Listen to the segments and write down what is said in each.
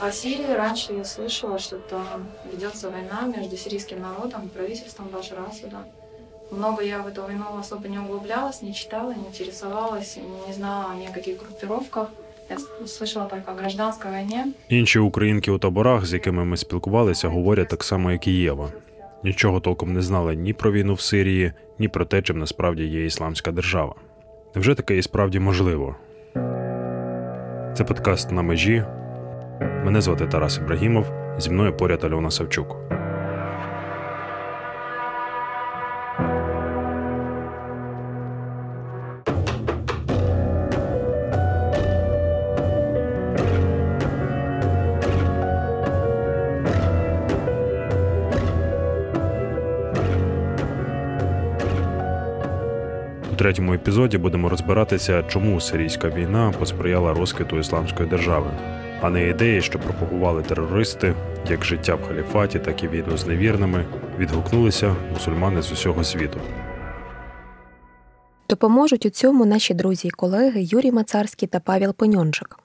О Сирии раньше я слышала, что там ведется война между сирийским народом и правительством Башара Асада. Много я в эту войну особо не углублялась, не читала, не интересовалась, не знала ни о каких группировках. Я слышала тільки о гражданській війні. Інші українки у таборах, з якими ми спілкувалися, говорять так само, як і Єва. Нічого толком не знали ні про війну в Сирії, ні про те, чим насправді є ісламська держава. Невже таке і справді можливо? Це подкаст на межі. Мене звати Тарас Ібрагімов. Зі мною поряд Альона Савчук. У третьому епізоді будемо розбиратися, чому сирійська війна посприяла розквіту ісламської держави, а не ідеї, що пропагували терористи, як життя в халіфаті, так і війну з невірними, відгукнулися мусульмани з усього світу. Допоможуть у цьому наші друзі і колеги Юрій Мацарський та Павел Пеньончик.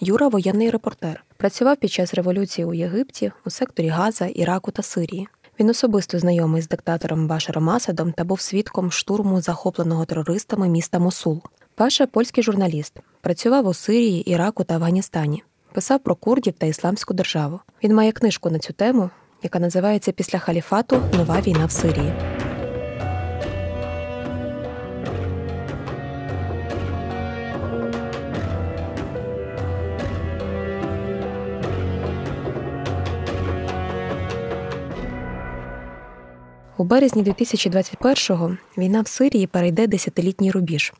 Юра воєнний репортер. Працював під час революції у Єгипті, у секторі Газа, Іраку та Сирії. Він особисто знайомий з диктатором Башаром Асадом та був свідком штурму захопленого терористами міста Мосул. Паша польський журналіст, працював у Сирії, Іраку та Афганістані, писав про курдів та ісламську державу. Він має книжку на цю тему, яка називається Після халіфату Нова війна в Сирії. У березні 2021-го війна в Сирії перейде десятилітній рубіж.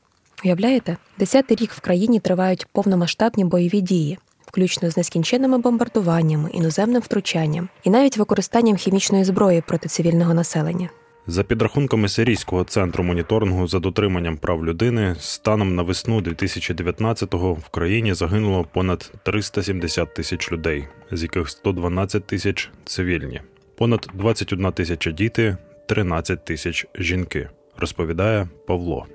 Уявляєте, десятий рік в країні тривають повномасштабні бойові дії, включно з нескінченними бомбардуваннями, іноземним втручанням і навіть використанням хімічної зброї проти цивільного населення. За підрахунками Сирійського центру моніторингу за дотриманням прав людини, станом на весну 2019-го в країні загинуло понад 370 тисяч людей, з яких 112 тисяч цивільні, понад 21 тисяча діти, 13 тисяч жінки, розповідає Павло.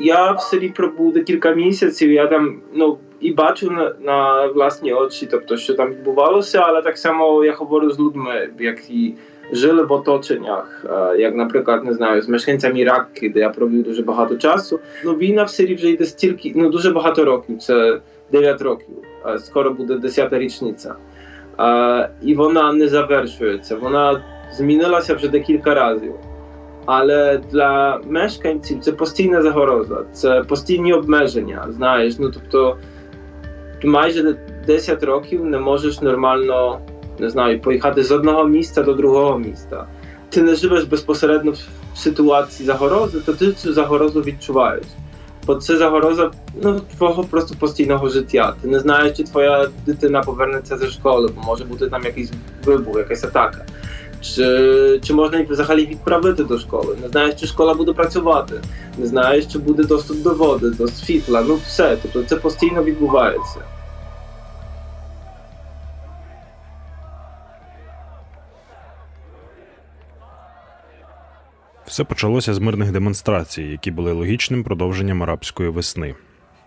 Я в селі пробув декілька місяців. Я там ну і бачу на, на власні очі, тобто що там відбувалося, але так само я говорю з людьми, які жили в оточеннях, як, наприклад, не знаю, з мешканцями Іраки, де я провів дуже багато часу. Ну війна в селі вже йде стільки, ну дуже багато років. Це 9 років. Скоро буде 10-та річниця. І вона не завершується. Вона змінилася вже декілька разів. Але для мешканців це постійна загроза, це постійні обмеження. Знаєш, ну тобто майже 10 років не можеш нормально не знаю, поїхати з одного місця до другого міста. Ти не живеш безпосередньо в ситуації загрози, то ти цю загрозу відчуваєш. Бо це загроза ну, твого просто постійного життя. Ти не знаєш, чи твоя дитина повернеться зі школи, бо може бути там якийсь вибух, якась атака. Чи чи можна їх взагалі відправити до школи? Не знаєш, чи школа буде працювати, не знаєш, чи буде доступ до води, до світла. Ну все, тобто це постійно відбувається. Все почалося з мирних демонстрацій, які були логічним продовженням арабської весни.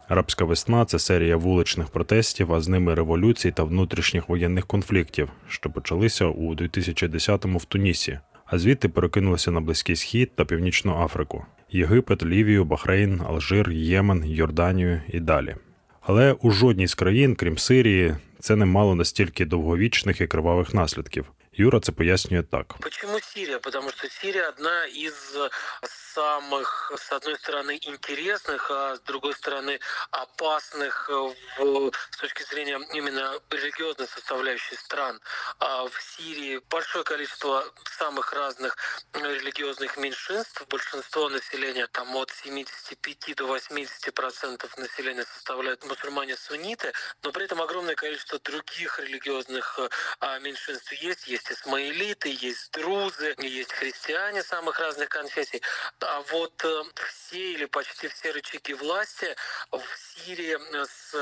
Арабська весна це серія вуличних протестів, а з ними революцій та внутрішніх воєнних конфліктів, що почалися у 2010-му в Тунісі, а звідти перекинулися на Близький Схід та Північну Африку, Єгипет, Лівію, Бахрейн, Алжир, Ємен, Йорданію і далі. Але у жодній з країн, крім Сирії, це не мало настільки довговічних і кривавих наслідків. Юра це пояснює так. Почему Сирия? Потому что Сирия одна из самых, с одной стороны, интересных, а с другой стороны, опасных в, с точки зрения именно религиозной составляющей стран. А в Сирии большое количество самых разных религиозных меньшинств. Большинство населения, там от 75 до 80 процентов населения составляют мусульмане-сунниты, но при этом огромное количество других религиозных а, меньшинств есть. Есть исмаилиты, есть друзы, есть христиане самых разных конфессий. А вот э, все или почти все рычаги власти в Сирии э, с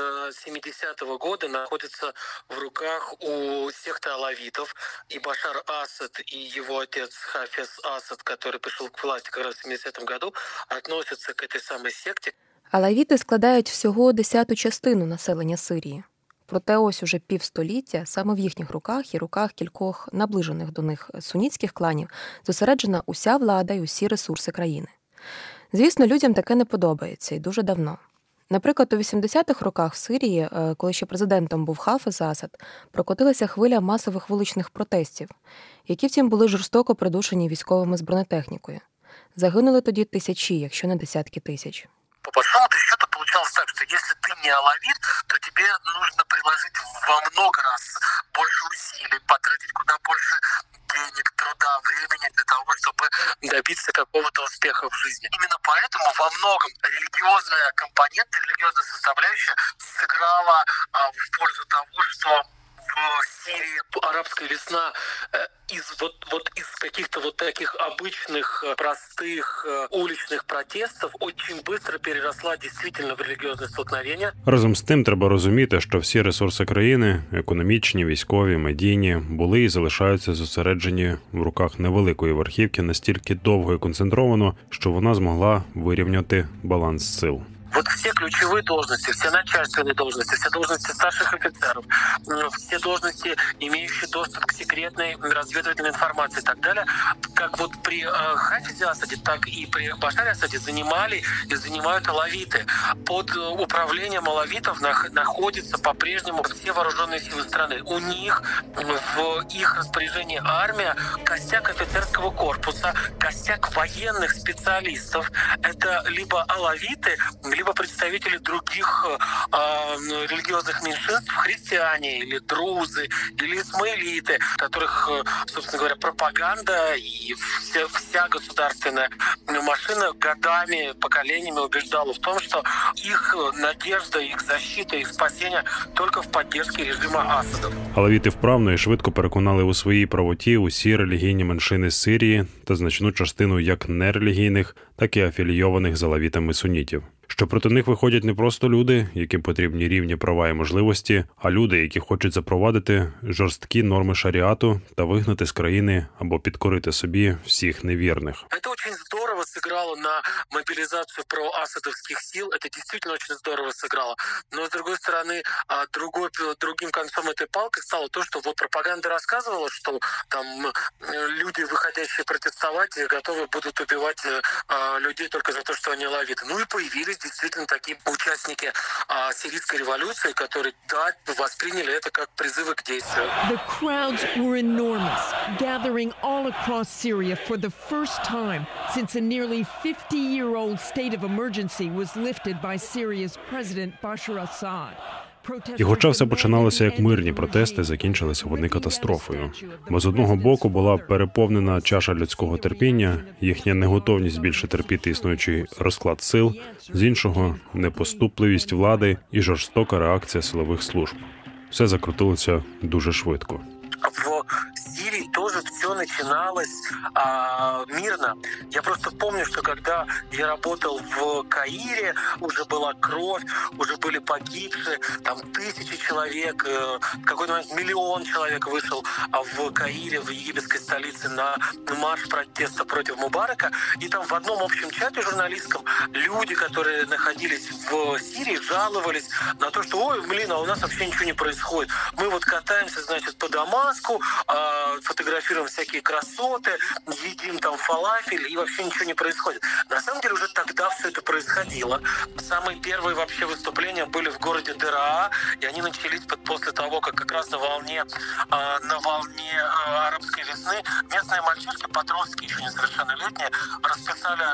70-го э, года находятся в руках у секты алавитов. И Башар Асад, и его отец Хафиз Асад, который пришел к власти как раз в 70-м году, относятся к этой самой секте. Алавіти складають всього десяту частину населення Сирії. Проте ось уже півстоліття саме в їхніх руках і руках кількох наближених до них суніцьких кланів зосереджена уся влада і усі ресурси країни. Звісно, людям таке не подобається і дуже давно. Наприклад, у 80-х роках в Сирії, е, коли ще президентом був Хафез Асад, прокотилася хвиля масових вуличних протестів, які втім були жорстоко придушені військовими з бронетехнікою. Загинули тоді тисячі, якщо не десятки тисяч. По не алавит, то тебе нужно приложить во много раз больше усилий, потратить куда больше денег, труда, времени для того, чтобы добиться какого-то успеха в жизни. Именно поэтому во многом религиозная компонента, религиозная составляющая сыграла а, в пользу того, что в Сирии арабская весна э, из вот, вот из каких-то вот таких обычных, э, простых э, уличных протестов очень быстро переросла действительно в релігіозне столкновення. Разом з тим треба розуміти, що всі ресурси країни економічні, військові, медійні, були і залишаються зосереджені в руках невеликої верхівки настільки довго і концентровано, що вона змогла вирівняти баланс сил. Вот все ключевые должности, все начальственные должности, все должности старших офицеров, все должности, имеющие доступ к секретной разведывательной информации и так далее, как вот при э, Хафизе Асаде, так и при Башаре Асаде занимали и занимают алавиты. Под э, управлением алавитов находятся по-прежнему все вооруженные силы страны. У них в их распоряжении армия, костяк офицерского корпуса, костяк военных специалистов. Это либо алавиты, либо либо представители других э, религиозных меньшинств, христиане или друзы, или исмаилиты, которых, э, собственно говоря, пропаганда и вся, вся государственная машина годами, поколениями убеждала в том, что их надежда, их защита, их спасение только в поддержке режима Асадов. Алавіти вправно і швидко переконали у своїй правоті усі релігійні меншини Сирії та значну частину як нерелігійних, так і афілійованих з алавітами сунітів що проти них виходять не просто люди, яким потрібні рівні права і можливості, а люди, які хочуть запровадити жорсткі норми шаріату та вигнати з країни або підкорити собі всіх невірних. Це дуже здорово сыграло на мобилизацию проасадовских сил. Это действительно очень здорово сыграло. Но с другой стороны, другой, другим концом этой палки стало то, что вот пропаганда рассказывала, что там люди, выходящие протестовать, готовы будут убивать людей только за то, что они ловиты. Ну и появились действительно такие участники а, сирийской революции, которые да, восприняли это как призывы к действию. The crowds were enormous, gathering all across Syria for the first time since a nearly 50-year-old state of emergency was lifted by Syria's President Bashar Assad. І, хоча все починалося як мирні протести, закінчилися вони катастрофою. Бо з одного боку була переповнена чаша людського терпіння, їхня неготовність більше терпіти існуючий розклад сил, з іншого непоступливість влади і жорстока реакція силових служб. Все закрутилося дуже швидко. В Сирии тоже все начиналось а, мирно. Я просто помню, что когда я работал в Каире, уже была кровь, уже были погибшие, там тысячи человек, э, какой-то момент миллион человек вышел а, в Каире, в египетской столице, на марш протеста против Мубарака. И там в одном общем чате журналистском люди, которые находились в Сирии, жаловались на то, что, ой, блин, а у нас вообще ничего не происходит. Мы вот катаемся, значит, по Дамаску, а, фотографируем всякие красоты, едим там фалафель, и вообще ничего не происходит. На самом деле уже тогда все это происходило. Самые первые вообще выступления были в городе Дыраа, и они начались после того, как как раз на волне, а, на волне а, арабской весны местные мальчишки, подростки, еще несовершеннолетние, расписали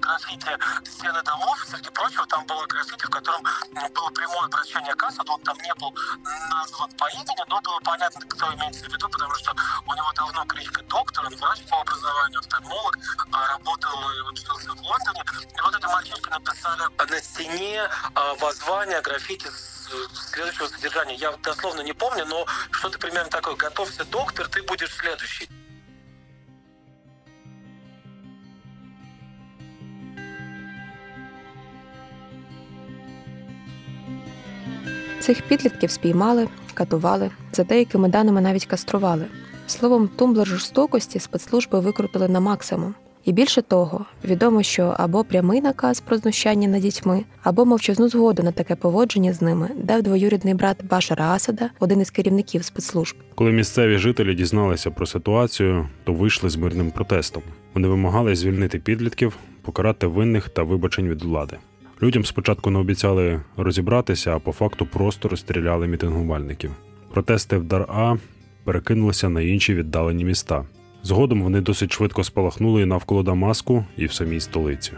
граффити стены домов. Среди прочего, там было граффити, в котором было прямое обращение к Асаду. Он там не был назван по имени, но было понятно, кто имеется в виду, потому что у него доктор, врач по образованию, офтальмолог, работал и учился в Лондоне. И вот это мальчишки написали на стене воззвание граффити следующего содержания. Я дословно не помню, но что-то примерно такое. Готовься, доктор, ты будешь следующий. Цих підлітків спіймали, катували, за деякими даними навіть кастрували. Словом, тумблер жорстокості спецслужби викрутили на максимум, І більше того, відомо, що або прямий наказ про знущання над дітьми, або мовчазну згоду на таке поводження з ними дав двоюрідний брат Башара Асада, один із керівників спецслужб. Коли місцеві жителі дізналися про ситуацію, то вийшли з мирним протестом. Вони вимагали звільнити підлітків, покарати винних та вибачень від влади. Людям спочатку не обіцяли розібратися, а по факту просто розстріляли мітингувальників. Протести в Дар-А перекинулися на інші віддалені міста. Згодом вони досить швидко спалахнули і навколо Дамаску, і в самій столиці.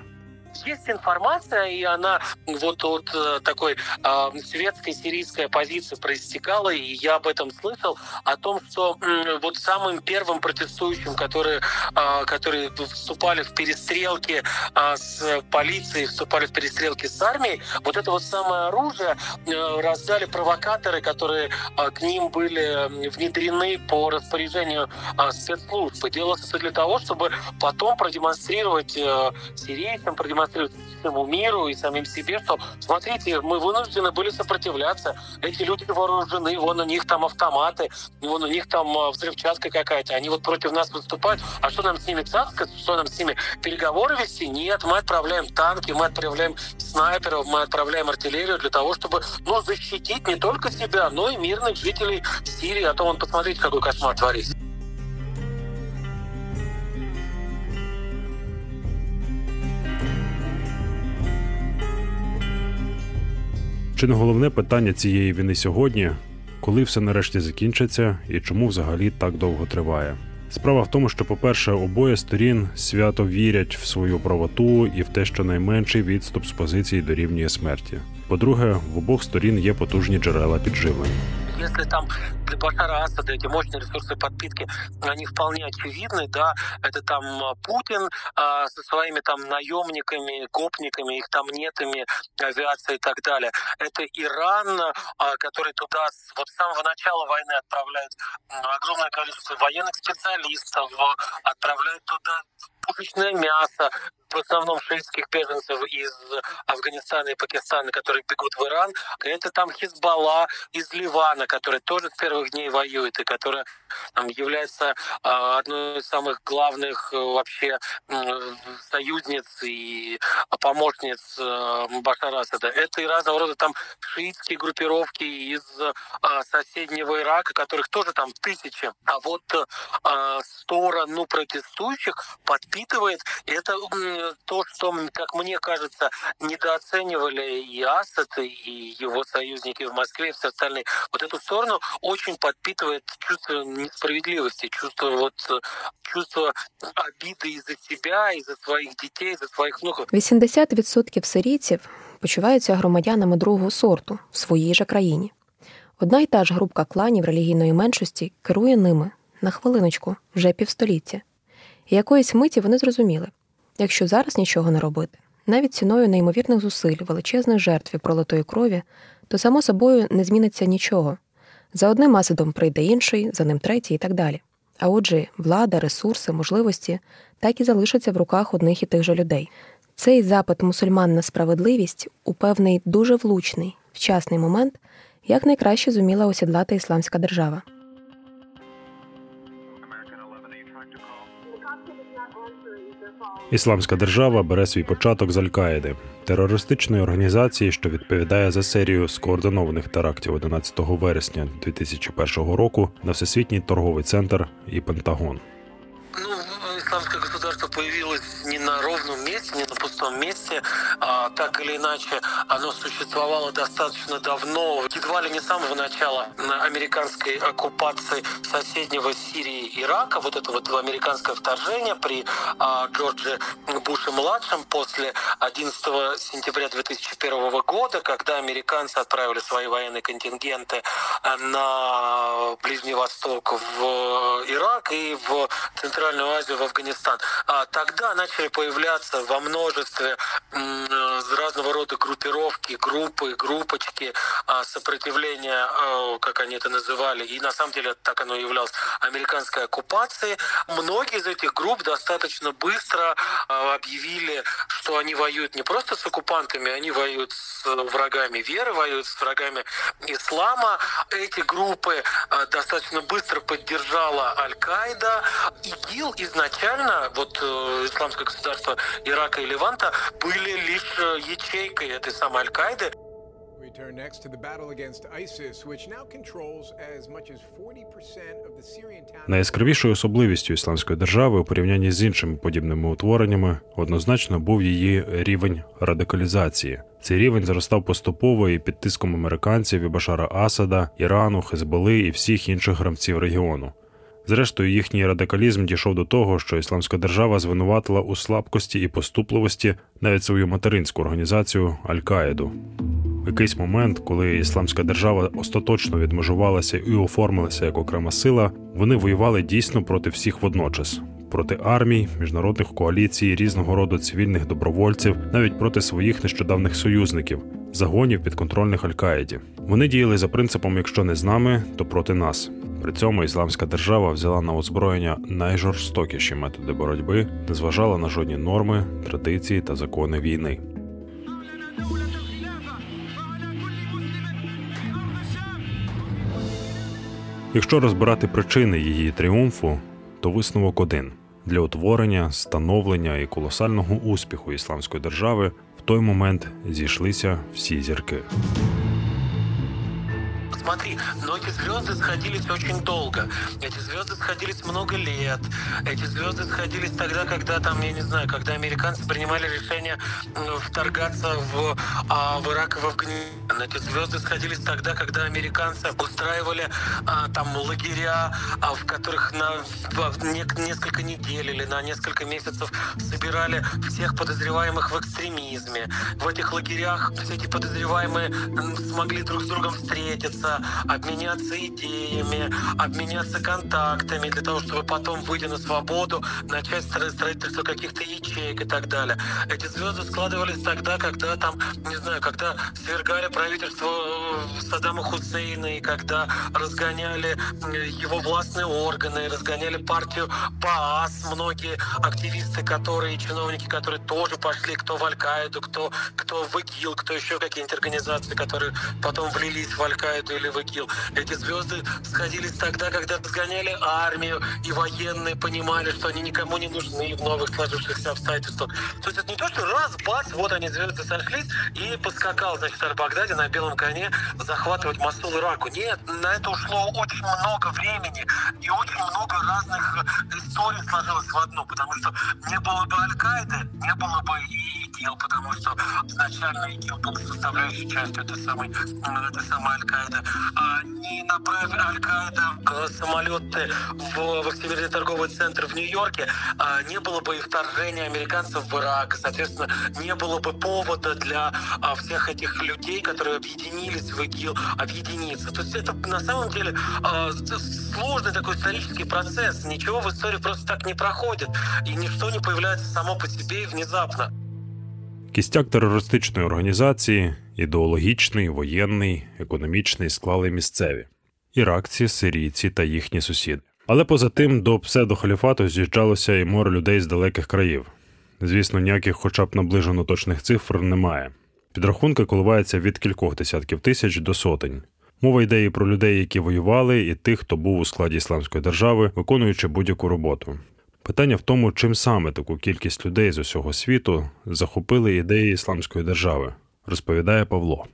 Есть информация, и она вот от э, такой э, светской сирийской позиции проистекала, и я об этом слышал, о том, что э, вот самым первым протестующим, которые, э, которые вступали в перестрелки э, с полицией, вступали в перестрелки с армией, вот это вот самое оружие э, раздали провокаторы, которые э, к ним были внедрены по распоряжению э, спецслужб. И делалось это для того, чтобы потом продемонстрировать э, сирийцам, продемонстрировать всему миру и самим себе, что, смотрите, мы вынуждены были сопротивляться, эти люди вооружены, вон у них там автоматы, вон у них там взрывчатка какая-то, они вот против нас выступают, а что нам с ними цацкать, что нам с ними? Переговоры вести? Нет, мы отправляем танки, мы отправляем снайперов, мы отправляем артиллерию для того, чтобы, ну, защитить не только себя, но и мирных жителей Сирии, а то вон посмотрите, какой кошмар творится. Чи не головне питання цієї війни сьогодні, коли все нарешті закінчиться і чому взагалі так довго триває? Справа в тому, що, по-перше, обоє сторін свято вірять в свою правоту і в те, що найменший відступ з позиції дорівнює смерті. По-друге, в обох сторін є потужні джерела підживлення. Якщо там для Башара Асада эти мощные ресурсы подпитки, они вполне очевидны, да, это там Путин а, со своими там наемниками, гопниками, их там нетами, авиацией и так далее. Это Иран, а, который туда с, вот с самого начала войны отправляет огромное количество военных специалистов, отправляет туда пушечное мясо, в основном шиитских беженцев из Афганистана и Пакистана, которые бегут в Иран. Это там Хизбалла из Ливана, который тоже с первых дней воюет и которая там, является э, одной из самых главных э, вообще союзниц и помощниц э, Башара Асада. Это и разного рода там шиитские группировки из э, соседнего Ирака, которых тоже там тысячи. А вот сторону протестующих подпитывает это то, что, как мне кажется, недооценивали и Асад, и его союзники в Москве, и все остальные. Вот эту сторону очень подпитывает чувство несправедливости, чувство вот чувство обиды і за себя, і за своїх дітей, за своїх внуків. 80% сирійців почуваються громадянами другого сорту в своїй же країні. Одна й та ж групка кланів релігійної меншості керує ними на хвилиночку вже півстоліття. І якоїсь миті вони зрозуміли, якщо зараз нічого не робити, навіть ціною неймовірних зусиль, величезних жертв і пролитої крові, то само собою не зміниться нічого. За одним асадом прийде інший, за ним третій і так далі. А отже, влада, ресурси, можливості так і залишаться в руках одних і тих же людей. Цей запит мусульман на справедливість у певний дуже влучний, вчасний момент якнайкраще зуміла осідлати ісламська держава. Ісламська держава бере свій початок з Аль-Каїди, терористичної організації, що відповідає за серію скоординованих терактів 11 вересня 2001 року на всесвітній торговий центр і Пентагон. Ну, ісламське государство появилось пустом месте. А, так или иначе, оно существовало достаточно давно, едва ли не с самого начала американской оккупации соседнего Сирии Ирака. Вот это вот американское вторжение при а, Джордже Буше-младшем после 11 сентября 2001 года, когда американцы отправили свои военные контингенты на Ближний Восток, в Ирак и в Центральную Азию, в Афганистан. А тогда начали появляться во множестве разного рода группировки, группы, группочки а, сопротивления, а, как они это называли, и на самом деле так оно и являлось, американской оккупации. Многие из этих групп достаточно быстро а, объявили, что они воюют не просто с оккупантами, они воюют с врагами веры, воюют с врагами ислама. Эти группы достаточно быстро поддержала Аль-Каида. ИГИЛ изначально, вот э, исламское государство Ирака и Леванта, были лишь э, ячейкой этой самой Аль-Каиды. Найяскравішою особливістю ісламської держави у порівнянні з іншими подібними утвореннями однозначно був її рівень радикалізації. Цей рівень зростав поступово і під тиском американців і Башара Асада, Ірану, Хезболи і всіх інших гравців регіону. Зрештою, їхній радикалізм дійшов до того, що ісламська держава звинуватила у слабкості і поступливості навіть свою материнську організацію Аль-Каїду. Якийсь момент, коли ісламська держава остаточно відмежувалася і оформилася як окрема сила, вони воювали дійсно проти всіх водночас. Проти армій, міжнародних коаліцій, різного роду цивільних добровольців, навіть проти своїх нещодавних союзників, загонів підконтрольних Аль-Каїді. Вони діяли за принципом: якщо не з нами, то проти нас. При цьому ісламська держава взяла на озброєння найжорстокіші методи боротьби, не зважала на жодні норми, традиції та закони війни. Якщо розбирати причини її тріумфу, то висновок один для утворення, становлення і колосального успіху ісламської держави в той момент зійшлися всі зірки. Смотри, но эти звезды сходились очень долго. Эти звезды сходились много лет. Эти звезды сходились тогда, когда там, я не знаю, когда американцы принимали решение вторгаться в, а, в Ирак и в Афганистан. Эти звезды сходились тогда, когда американцы устраивали а, там лагеря, а, в которых на в, не, несколько недель или на несколько месяцев собирали всех подозреваемых в экстремизме. В этих лагерях все эти подозреваемые смогли друг с другом встретиться, обменяться идеями, обменяться контактами для того, чтобы потом, выйдя на свободу, начать строительство каких-то ячеек и так далее. Эти звезды складывались тогда, когда там, не знаю, когда свергали правительство э, Саддама Хусейна и когда разгоняли его властные органы, разгоняли партию ПААС, многие активисты, которые, чиновники, которые тоже пошли, кто в Аль-Каиду, кто, кто в ИГИЛ, кто еще какие-нибудь организации, которые потом влились в Аль-Каиду или в ИГИЛ. Эти звезды сходились тогда, когда сгоняли армию, и военные понимали, что они никому не нужны в новых сложившихся обстоятельствах. То есть это не то, что раз, бац, вот они звезды сошлись, и поскакал, значит, Аль-Багдади на белом коне захватывать Масул Ираку. Нет, на это ушло очень много времени, и очень много разных историй сложилось в одну, потому что не было бы Аль-Каиды, не было бы и ИГИЛ, потому что изначально ИГИЛ был составляющей частью этой самой, этой самой Аль-Каиды. Они направили Аль-Каида самолеты в, в Всемирный торговый центр в Нью-Йорке, не было бы и вторжения американцев в Ирак, соответственно, не было бы повода для всех этих людей, которые объединились в ИГИЛ, объединиться. То есть это на самом деле сложный такой исторический процесс. Ничего в истории просто так не проходит, и ничто не появляется само по себе и внезапно. Кістяк терористичної організації ідеологічний, воєнний, економічний склали місцеві іракці, сирійці та їхні сусіди. Але поза тим до псевдохаліфату з'їжджалося і море людей з далеких країв. Звісно, ніяких, хоча б наближено точних цифр, немає. Підрахунки коливаються від кількох десятків тисяч до сотень. Мова йде і про людей, які воювали, і тих, хто був у складі ісламської держави, виконуючи будь-яку роботу. Питання в тому, чим саме таку кількість людей з усього світу захопили ідеї ісламської держави, розповідає Павло.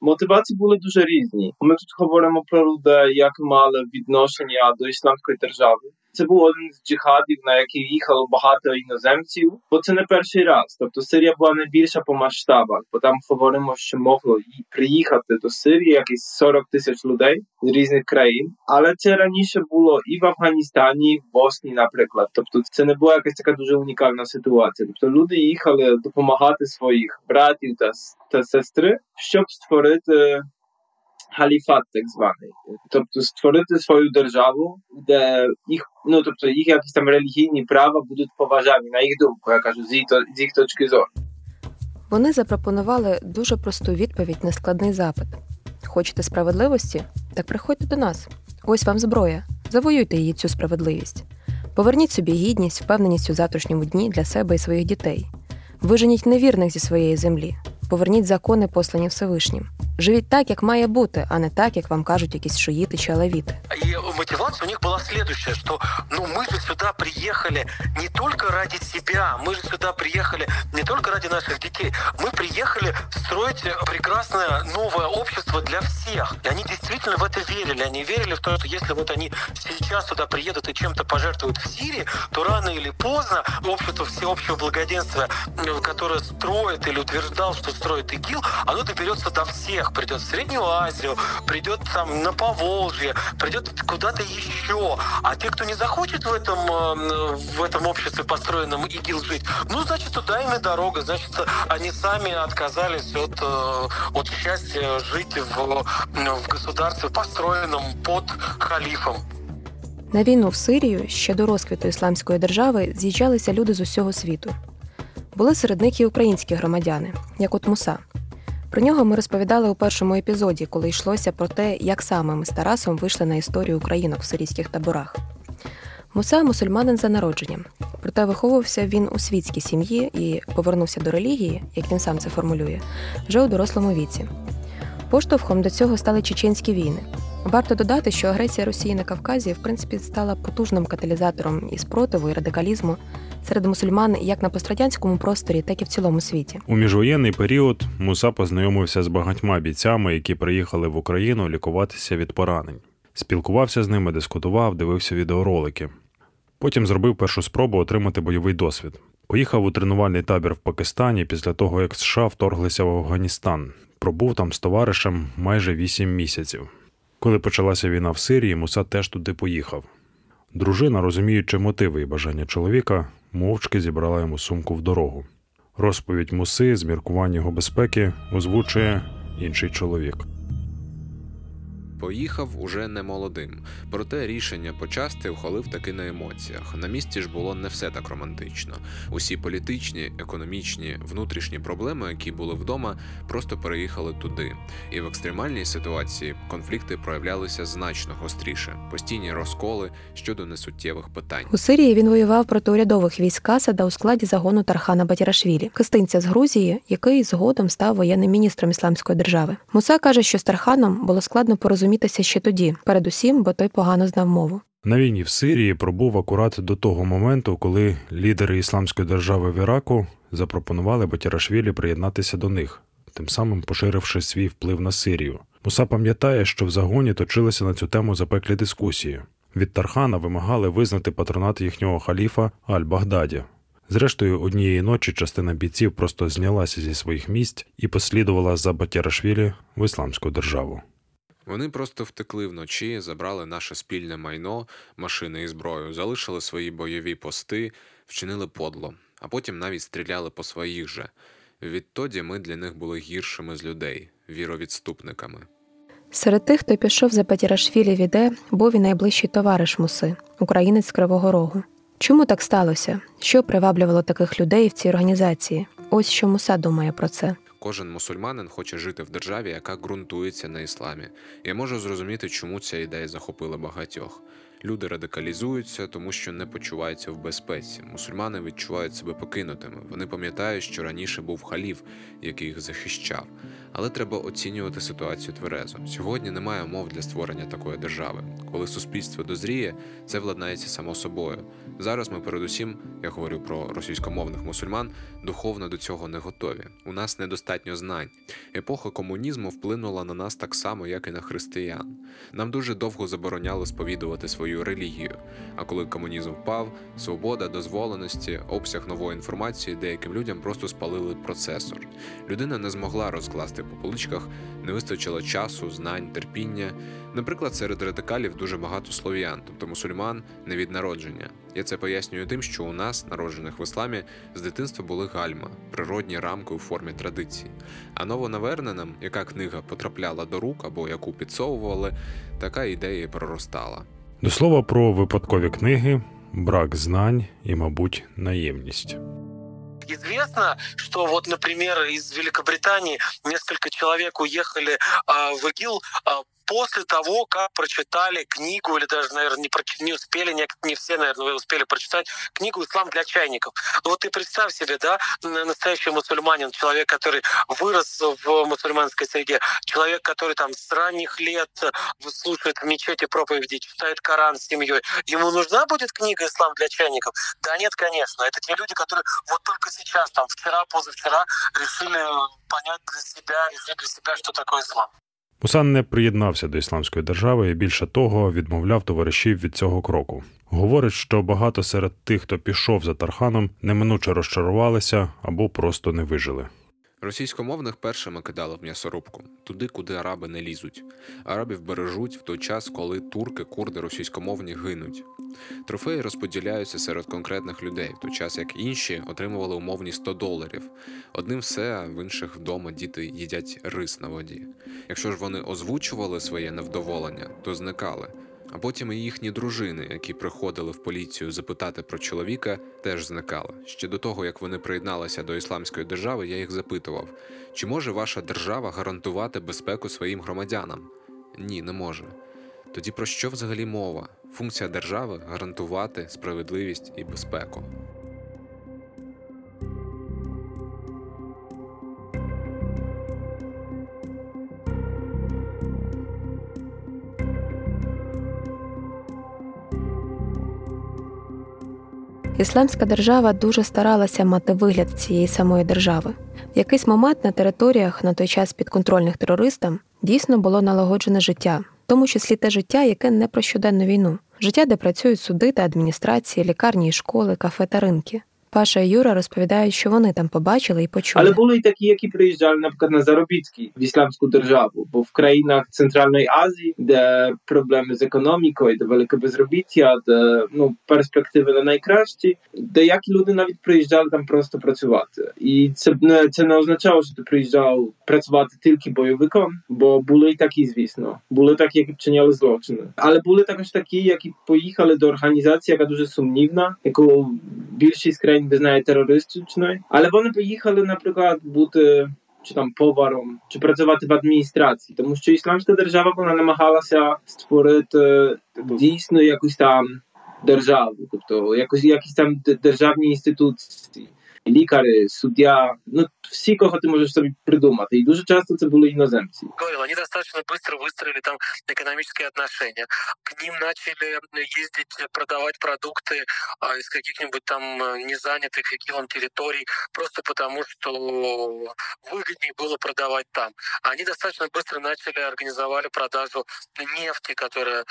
Мотивації були дуже різні. Ми тут говоримо про людей, як мали відношення до ісламської держави. Це був один з джихадів, на який їхало багато іноземців, бо це не перший раз. Тобто Сирія була найбільша по масштабах, бо там говоримо, що могло приїхати до Сирії якісь 40 тисяч людей з різних країн. Але це раніше було і в Афганістані, і в Боснії, наприклад. Тобто, це не була якась така дуже унікальна ситуація. Тобто люди їхали допомагати своїх братів та, та сестри, щоб створити халіфат, так званий, тобто створити свою державу, де їх ну тобто їх якісь там релігійні права будуть поважані на їх думку, я кажу, з їх, з їх точки зору. Вони запропонували дуже просту відповідь на складний запит: хочете справедливості? Так приходьте до нас. Ось вам зброя. Завоюйте її цю справедливість. Поверніть собі гідність, впевненість у завтрашньому дні для себе і своїх дітей. Виженіть невірних зі своєї землі. Поверніть закони, послані Всевишнім. Живіть так, як має бути, а не так, як вам кажуть якісь шуїти чи алавіти. И мотивация у них была следующая, что ну мы же сюда приехали не только ради себя, мы же сюда приехали не только ради наших детей, мы приехали строить прекрасное новое общество для всех. И они действительно в это верили. Они верили в то, что если вот они сейчас сюда приедут и чем-то пожертвуют в Сирии, то рано или поздно общество всеобщего благоденствия, э, которое строит или утверждал, что строит ИГИЛ, оно доберется до всех. Придет в Среднюю Азию, придет там на Поволжье, придет куда-то еще. А те, кто не захочет в этом, э, в этом обществе, построенном ИГИЛ, жить, ну, значит, туда им и дорога. Значит, они сами отказались от, э, от счастья жить в, в государстве, построенном под халифом. На війну в Сирію ще до розквіту ісламської держави з'їжджалися люди з усього світу. Були серед них і українські громадяни, як от Муса. Про нього ми розповідали у першому епізоді, коли йшлося про те, як саме ми з Тарасом вийшли на історію українок в сирійських таборах. Муса мусульманин за народженням, проте виховувався він у світській сім'ї і повернувся до релігії, як він сам це формулює, вже у дорослому віці. Поштовхом до цього стали чеченські війни. Варто додати, що агресія Росії на Кавказі в принципі стала потужним каталізатором і спротиву і радикалізму серед мусульман як на пострадянському просторі, так і в цілому світі. У міжвоєнний період Муса познайомився з багатьма бійцями, які приїхали в Україну лікуватися від поранень. Спілкувався з ними, дискутував, дивився відеоролики. Потім зробив першу спробу отримати бойовий досвід. Поїхав у тренувальний табір в Пакистані після того, як США вторглися в Афганістан. Пробув там з товаришем майже 8 місяців. Коли почалася війна в Сирії, Муса теж туди поїхав. Дружина, розуміючи мотиви і бажання чоловіка, мовчки зібрала йому сумку в дорогу. Розповідь муси з міркування його безпеки озвучує інший чоловік. Поїхав уже не молодим, проте рішення почасти ухвалив таки на емоціях. На місці ж було не все так романтично. Усі політичні, економічні, внутрішні проблеми, які були вдома, просто переїхали туди. І в екстремальній ситуації конфлікти проявлялися значно гостріше, постійні розколи щодо несуттєвих питань. У Сирії він воював проти урядових військ Асада у складі загону Тархана Батірашвілі, хистинця з Грузії, який згодом став воєнним міністром ісламської держави. Муса каже, що з Тарханом було складно порозумітися ще тоді, передусім, бо той погано знав мову. На війні в Сирії пробув акурат до того моменту, коли лідери ісламської держави в Іраку запропонували Батірашвілі приєднатися до них, тим самим поширивши свій вплив на Сирію. Муса пам'ятає, що в загоні точилися на цю тему запеклі дискусії. Від Тархана вимагали визнати патронат їхнього халіфа Аль-Багдаді. Зрештою, однієї ночі частина бійців просто знялася зі своїх місць і послідувала за Батірашвілі в ісламську державу. Вони просто втекли вночі, забрали наше спільне майно, машини і зброю, залишили свої бойові пости, вчинили подло, а потім навіть стріляли по своїх же. Відтоді ми для них були гіршими з людей, віровідступниками. Серед тих, хто пішов за Батірашвілі в іде, був і найближчий товариш Муси, українець Кривого Рогу. Чому так сталося? Що приваблювало таких людей в цій організації? Ось що Муса думає про це. Кожен мусульманин хоче жити в державі, яка ґрунтується на ісламі. Я можу зрозуміти, чому ця ідея захопила багатьох. Люди радикалізуються, тому що не почуваються в безпеці. Мусульмани відчувають себе покинутими. Вони пам'ятають, що раніше був халіф, який їх захищав. Але треба оцінювати ситуацію тверезо. Сьогодні немає умов для створення такої держави. Коли суспільство дозріє, це владнається само собою. Зараз ми, передусім, я говорю про російськомовних мусульман, духовно до цього не готові. У нас недостатньо знань. Епоха комунізму вплинула на нас так само, як і на християн. Нам дуже довго забороняли сповідувати свою релігію. А коли комунізм впав, свобода, дозволеності, обсяг нової інформації деяким людям просто спалили процесор. Людина не змогла розкласти по поличках, не вистачило часу, знань, терпіння. Наприклад, серед радикалів дуже багато слов'ян, тобто мусульман, не від народження. Я це пояснюю тим, що у нас, народжених в ісламі, з дитинства були гальма, природні рамки у формі традицій. А новонаверненим, яка книга потрапляла до рук або яку підсовували, така ідея проростала. До слова про випадкові книги, брак знань і, мабуть, наємність. известно, что вот, например, из Великобритании несколько человек уехали а, в ИГИЛ а, после того, как прочитали книгу, или даже, наверное, не, про, не успели, не, не все, наверное, вы успели прочитать книгу «Ислам для чайников». Ну вот ты представь себе, да, настоящий мусульманин, человек, который вырос в мусульманской среде, человек, который там с ранних лет слушает в мечети проповеди, читает Коран с семьей. Ему нужна будет книга «Ислам для чайников»? Да нет, конечно. Это те люди, которые вот только сейчас, там, вчера, позавчера решили понять для себя, решить для себя, что такое ислам. Мусан не приєднався до ісламської держави і більше того відмовляв товаришів від цього кроку. Говорить, що багато серед тих, хто пішов за Тарханом, неминуче розчарувалися або просто не вижили. Російськомовних першими кидали в м'ясорубку туди, куди араби не лізуть. Арабів бережуть в той час, коли турки, курди російськомовні гинуть. Трофеї розподіляються серед конкретних людей, в той час як інші отримували умовні 100 доларів. Одним все, в інших вдома діти їдять рис на воді. Якщо ж вони озвучували своє невдоволення, то зникали. А потім і їхні дружини, які приходили в поліцію запитати про чоловіка, теж зникали. Ще до того, як вони приєдналися до ісламської держави, я їх запитував: чи може ваша держава гарантувати безпеку своїм громадянам? Ні, не може. Тоді про що взагалі мова? Функція держави гарантувати справедливість і безпеку. Ісламська держава дуже старалася мати вигляд цієї самої держави. В якийсь момент на територіях на той час підконтрольних терористам дійсно було налагоджене життя, в тому числі те життя, яке не про щоденну війну, життя, де працюють суди та адміністрації, лікарні, і школи, кафе та ринки. Паша і Юра розповідають, що вони там побачили і почули. Але були і такі, які приїжджали, наприклад, на заробітки в ісламську державу, бо в країнах Центральної Азії, де проблеми з економікою, де велике безробіття, де ну перспективи не найкращі, деякі люди навіть приїжджали там просто працювати. І це не це не означало, що ти приїжджав працювати тільки бойовиком, бо були і такі, звісно, були такі, які вчиняли злочини. Але були також такі, які поїхали до організації, яка дуже сумнівна, яку більшість країн визнає терористичної, але вони поїхали, наприклад, бути чи там поваром, чи працювати в адміністрації, тому що ісламська держава вона намагалася створити дійсно якусь там державу, тобто якось якісь там державні інституції Лікари, суддя, ну всі, кого ти можеш собі придумати. І дуже часто це були іноземці. Говорил, они достаточно быстро выстроили там экономические отношения. К ним начали ездить, продавать продукты а, из каких-нибудь там незанятых ИГИЛом территорий, просто потому что выгоднее было продавать там. Они достаточно быстро начали, организовали продажу нефти, которая,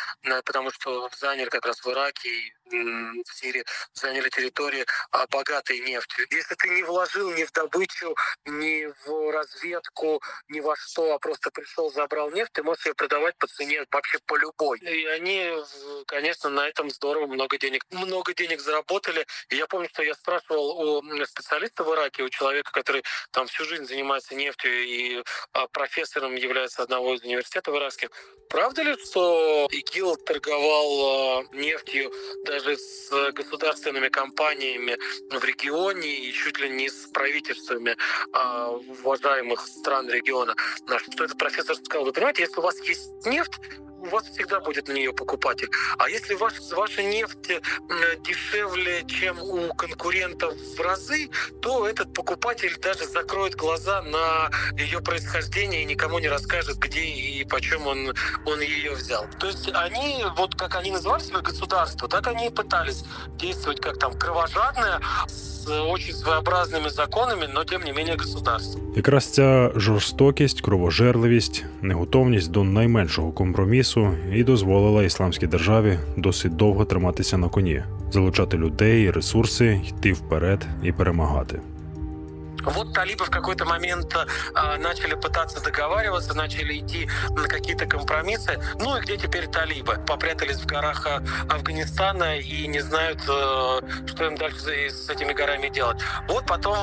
потому что заняли как раз в Ираке и в Сирии, заняли территории богатые нефтью. Если ты не вложил ни в добычу, ни в разведку, ни во что, а просто пришел, забрал нефть, ты можешь ее продавать по цене вообще по любой. И они, конечно, на этом здорово много денег, много денег заработали. Я помню, что я спрашивал у специалиста в Ираке, у человека, который там всю жизнь занимается нефтью и профессором является одного из университетов иракских. Правда ли, что ИГИЛ торговал нефтью даже с государственными компаниями в регионе и чуть ли не с правительствами а, уважаемых стран региона. На что этот профессор сказал, вы понимаете, если у вас есть нефть, у вас всегда будет на нее покупатель. А если ваш, ваша нефть дешевле, чем у конкурентов в разы, то этот покупатель даже закроет глаза на ее происхождение и никому не расскажет, где и почем он, он ее взял. То есть они, вот как они называли себя государство, так они и пытались действовать как там кровожадное, с очень своеобразними законами, но тем не менее государство. Якраз ця жорстокість, кровожерливість, неготовність до найменшого компромісу і дозволила ісламській державі досить довго триматися на коні, залучати людей, ресурси, йти вперед і перемагати. Вот талибы в какой-то момент а, начали пытаться договариваться, начали идти на какие-то компромиссы. Ну и где теперь талибы? Попрятались в горах а, Афганистана и не знают, а, что им дальше с этими горами делать. Вот потом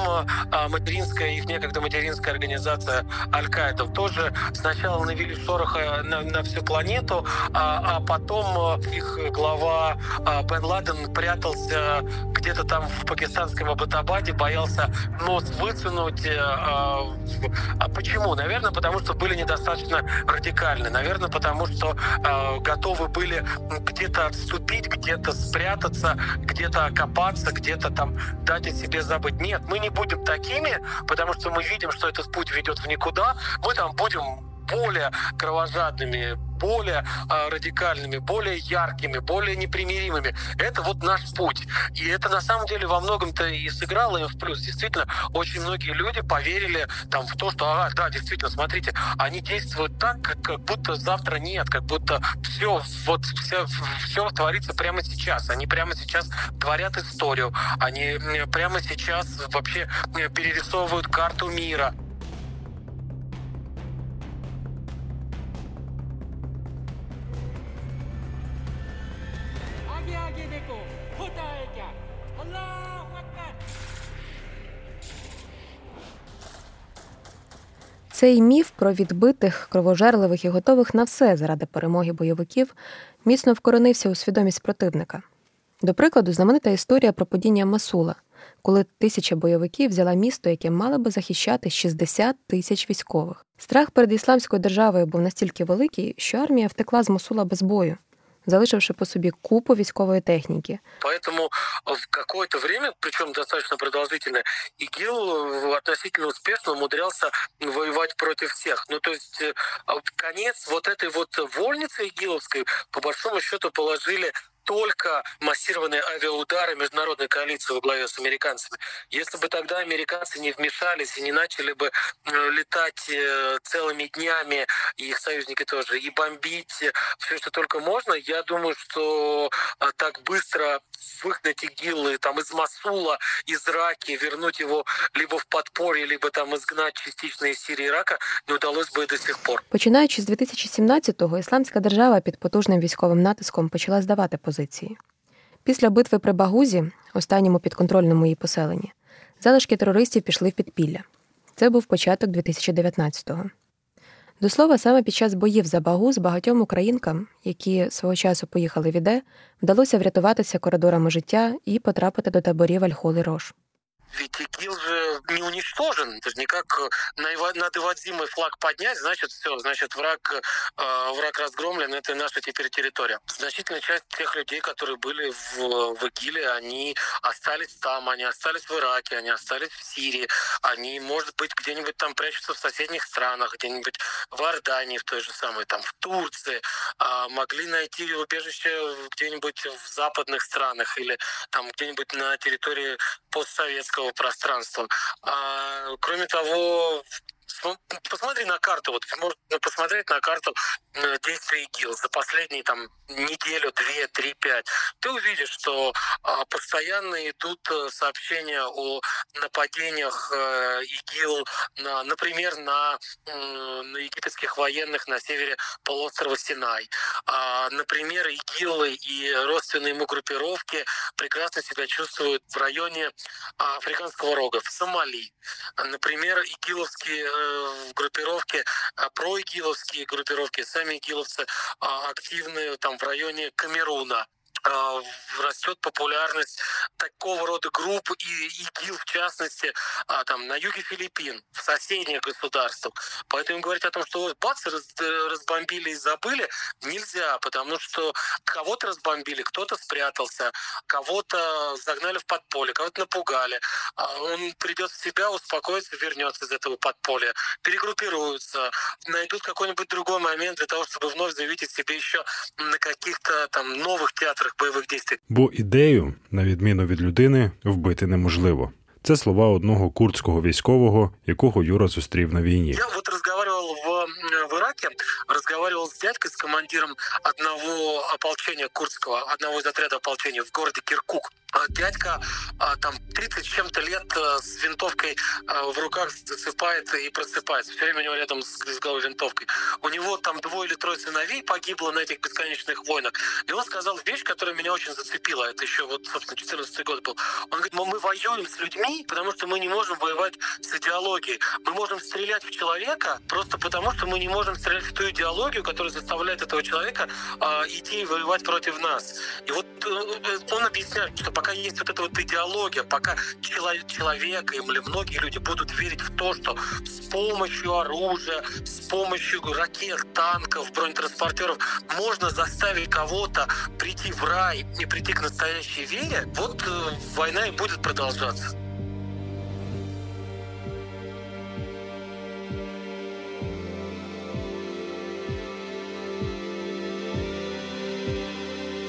а, материнская, их некогда материнская организация Аль-Каида тоже сначала навели шороха на, на всю планету, а, а потом их глава а, Бен Ладен прятался где-то там в пакистанском Абатабаде, боялся нос вытянуть. Э, а, а почему? Наверное, потому что были недостаточно радикальны. Наверное, потому что а, готовы были где-то отступить, где-то спрятаться, где-то окопаться, где-то там дать о себе забыть. Нет, мы не будем такими, потому что мы видим, что этот путь ведет в никуда. Мы там будем более кровожадными, более э, радикальными, более яркими, более непримиримыми. Это вот наш путь. И это на самом деле во многом-то и сыграло им в плюс. Действительно, очень многие люди поверили там в то, что, ага, да, действительно, смотрите, они действуют так, как, как будто завтра нет, как будто все, вот все, все творится прямо сейчас. Они прямо сейчас творят историю. Они прямо сейчас вообще перерисовывают карту мира. Цей міф про відбитих, кровожерливих і готових на все заради перемоги бойовиків міцно вкоренився у свідомість противника. До прикладу, знаменита історія про падіння Масула, коли тисяча бойовиків взяла місто, яке мало би захищати 60 тисяч військових. Страх перед ісламською державою був настільки великий, що армія втекла з Масула без бою залишивши по собі купу військової техніки. Поэтому в какое-то время, причем достаточно продолжительное, ИГИЛ э, относительно успешно умудрялся воевать против всех. Ну, то есть э, конец вот этой вот вольницы ИГИЛовской, по большому счету, положили только массированные авиаудары международной коалиции во главе с американцами. Если бы тогда американцы не вмешались и не начали бы э, летать э, целыми днями, и их союзники тоже, и бомбить все, что только можно, я думаю, что э, так быстро выгнать ИГИЛ там, из Масула, из Раки, вернуть его либо в подпорье, либо там изгнать частично из Сирии и Ирака, не удалось бы до сих пор. Починаючи з 2017-го, ісламська держава під потужним військовим натиском почала здавати позиції позиції. Після битви при Багузі, останньому підконтрольному її поселенні, залишки терористів пішли в підпілля. Це був початок 2019-го. До слова, саме під час боїв за Багуз багатьом українкам, які свого часу поїхали в Іде, вдалося врятуватися коридорами життя і потрапити до таборів Альхоли Рош. Ведь ИГИЛ же не уничтожен. Это же не как над Ивадзимой флаг поднять, значит, все, значит, враг, э, враг разгромлен, это наша теперь территория. Значительная часть тех людей, которые были в, в ИГИЛе, они остались там, они остались в Ираке, они остались в Сирии, они, может быть, где-нибудь там прячутся в соседних странах, где-нибудь в Иордании, в той же самой, там, в Турции, э, могли найти убежище где-нибудь в западных странах или там где-нибудь на территории постсоветского пространства. А, кроме того, посмотри на карту, вот можно посмотреть на карту действий ИГИЛ за последние там неделю, две, три, пять. Ты увидишь, что а, постоянно идут э, сообщения о нападениях э, ИГИЛ, на, например, на, на египетских военных на севере полуострова Синай. А, например, ИГИЛ и родственные ему группировки прекрасно себя чувствуют в районе а, Африканского рога, в Сомали. Например, ИГИЛовские группировки, проигиловские группировки, сами игиловцы активны там в районе Камеруна. А, растет популярность такого рода групп и ИГИЛ в частности а, там на юге Филиппин, в соседних государствах. Поэтому говорить о том, что вот бац, раз, разбомбили и забыли, нельзя, потому что кого-то разбомбили, кто-то спрятался, кого-то загнали в подполье, кого-то напугали. А он придет в себя, успокоится, вернется из этого подполья, перегруппируются, найдут какой-нибудь другой момент для того, чтобы вновь заявить себе еще на каких-то там новых театрах бойових дій. Бо ідею, на відміну від людини, вбити неможливо. Це слова одного курдського військового, якого Юра зустрів на війні. Я от розмовляв в, в Іракі, разговаривал с дядькой, с командиром одного ополчения курдского, одного из отрядов ополчения в городе Киркук. А дядька а, там 30 с чем-то лет а, с винтовкой в руках засыпается и просыпается. Все время у него рядом с, с головой винтовкой. У него там двое или трое сыновей погибло на этих бесконечных войнах. И он сказал вещь, которая меня очень зацепила. Это еще вот, собственно, 14 год был. Он говорит, мы воюем с людьми, потому что мы не можем воевать с идеологией. Мы можем стрелять в человека просто потому, что мы не можем стрелять в ту идеологию, которая заставляет этого человека идти и воевать против нас. И вот э, он объясняет, что пока есть вот эта вот идеология, пока человек или многие люди будут верить в то, что с помощью оружия, с помощью ракет, танков, бронетранспортеров можно заставить кого-то прийти в рай и прийти к настоящей вере, вот э, война и будет продолжаться.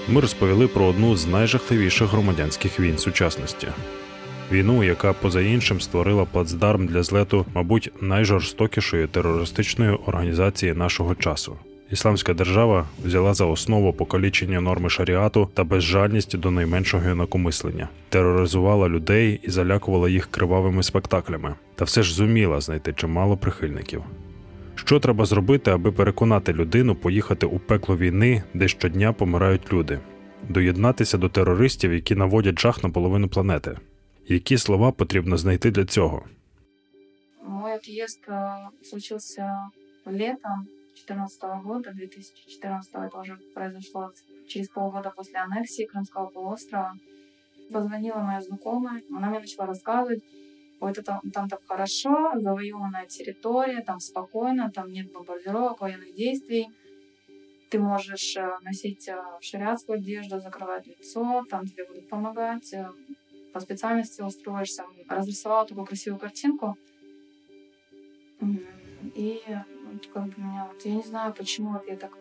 Ми розповіли про одну з найжахливіших громадянських війн сучасності. Війну, яка поза іншим створила плацдарм для злету, мабуть, найжорстокішої терористичної організації нашого часу. Ісламська держава взяла за основу покалічення норми шаріату та безжальність до найменшого інакомислення, тероризувала людей і залякувала їх кривавими спектаклями, та все ж зуміла знайти чимало прихильників. Що треба зробити, аби переконати людину поїхати у пекло війни, де щодня помирають люди, доєднатися до терористів, які наводять жах на половину планети? Які слова потрібно знайти для цього? Мой отъезд случился летом 2014 года, 2014 это уже произошло через полгода после аннексии Крымского полуострова. Позвонила моя знакомая, она мне начала рассказывать, Вот это там так хорошо, завоеванная территория, там спокойно, там нет бомбардировок, военных действий. Ты можешь э, носить э, шариатскую одежду, закрывать лицо, там тебе будут помогать. Э, по специальности устроишься. Разрисовала такую красивую картинку. И как бы меня, вот, я не знаю, почему вот я так...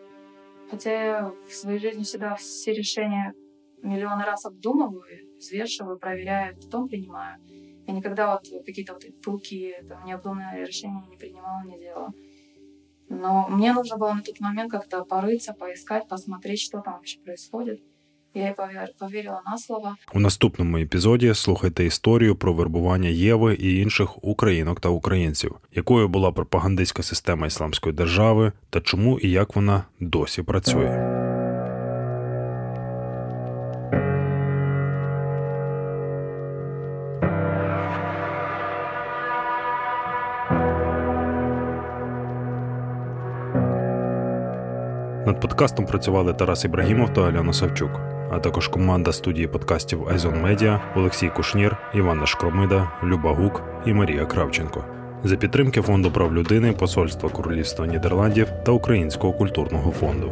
Хотя я в своей жизни всегда все решения миллионы раз обдумываю, взвешиваю, проверяю, потом принимаю. Я никогда вот какие-то вот пылкие, там, необдуманные решения не принимала, не делала. Но мне нужно было на тот момент как-то порыться, поискать, посмотреть, что там вообще происходит. Я повірила на слова. У наступному епізоді слухайте історію про вербування Єви і інших українок та українців, якою була пропагандистська система ісламської держави, та чому і як вона досі працює. Над подкастом працювали Тарас Ібрагімов та Альона Савчук, а також команда студії подкастів Айзон Медіа, Олексій Кушнір, Івана Шкромида, Люба Гук і Марія Кравченко. За підтримки фонду прав людини, Посольства Королівства Нідерландів та Українського культурного фонду.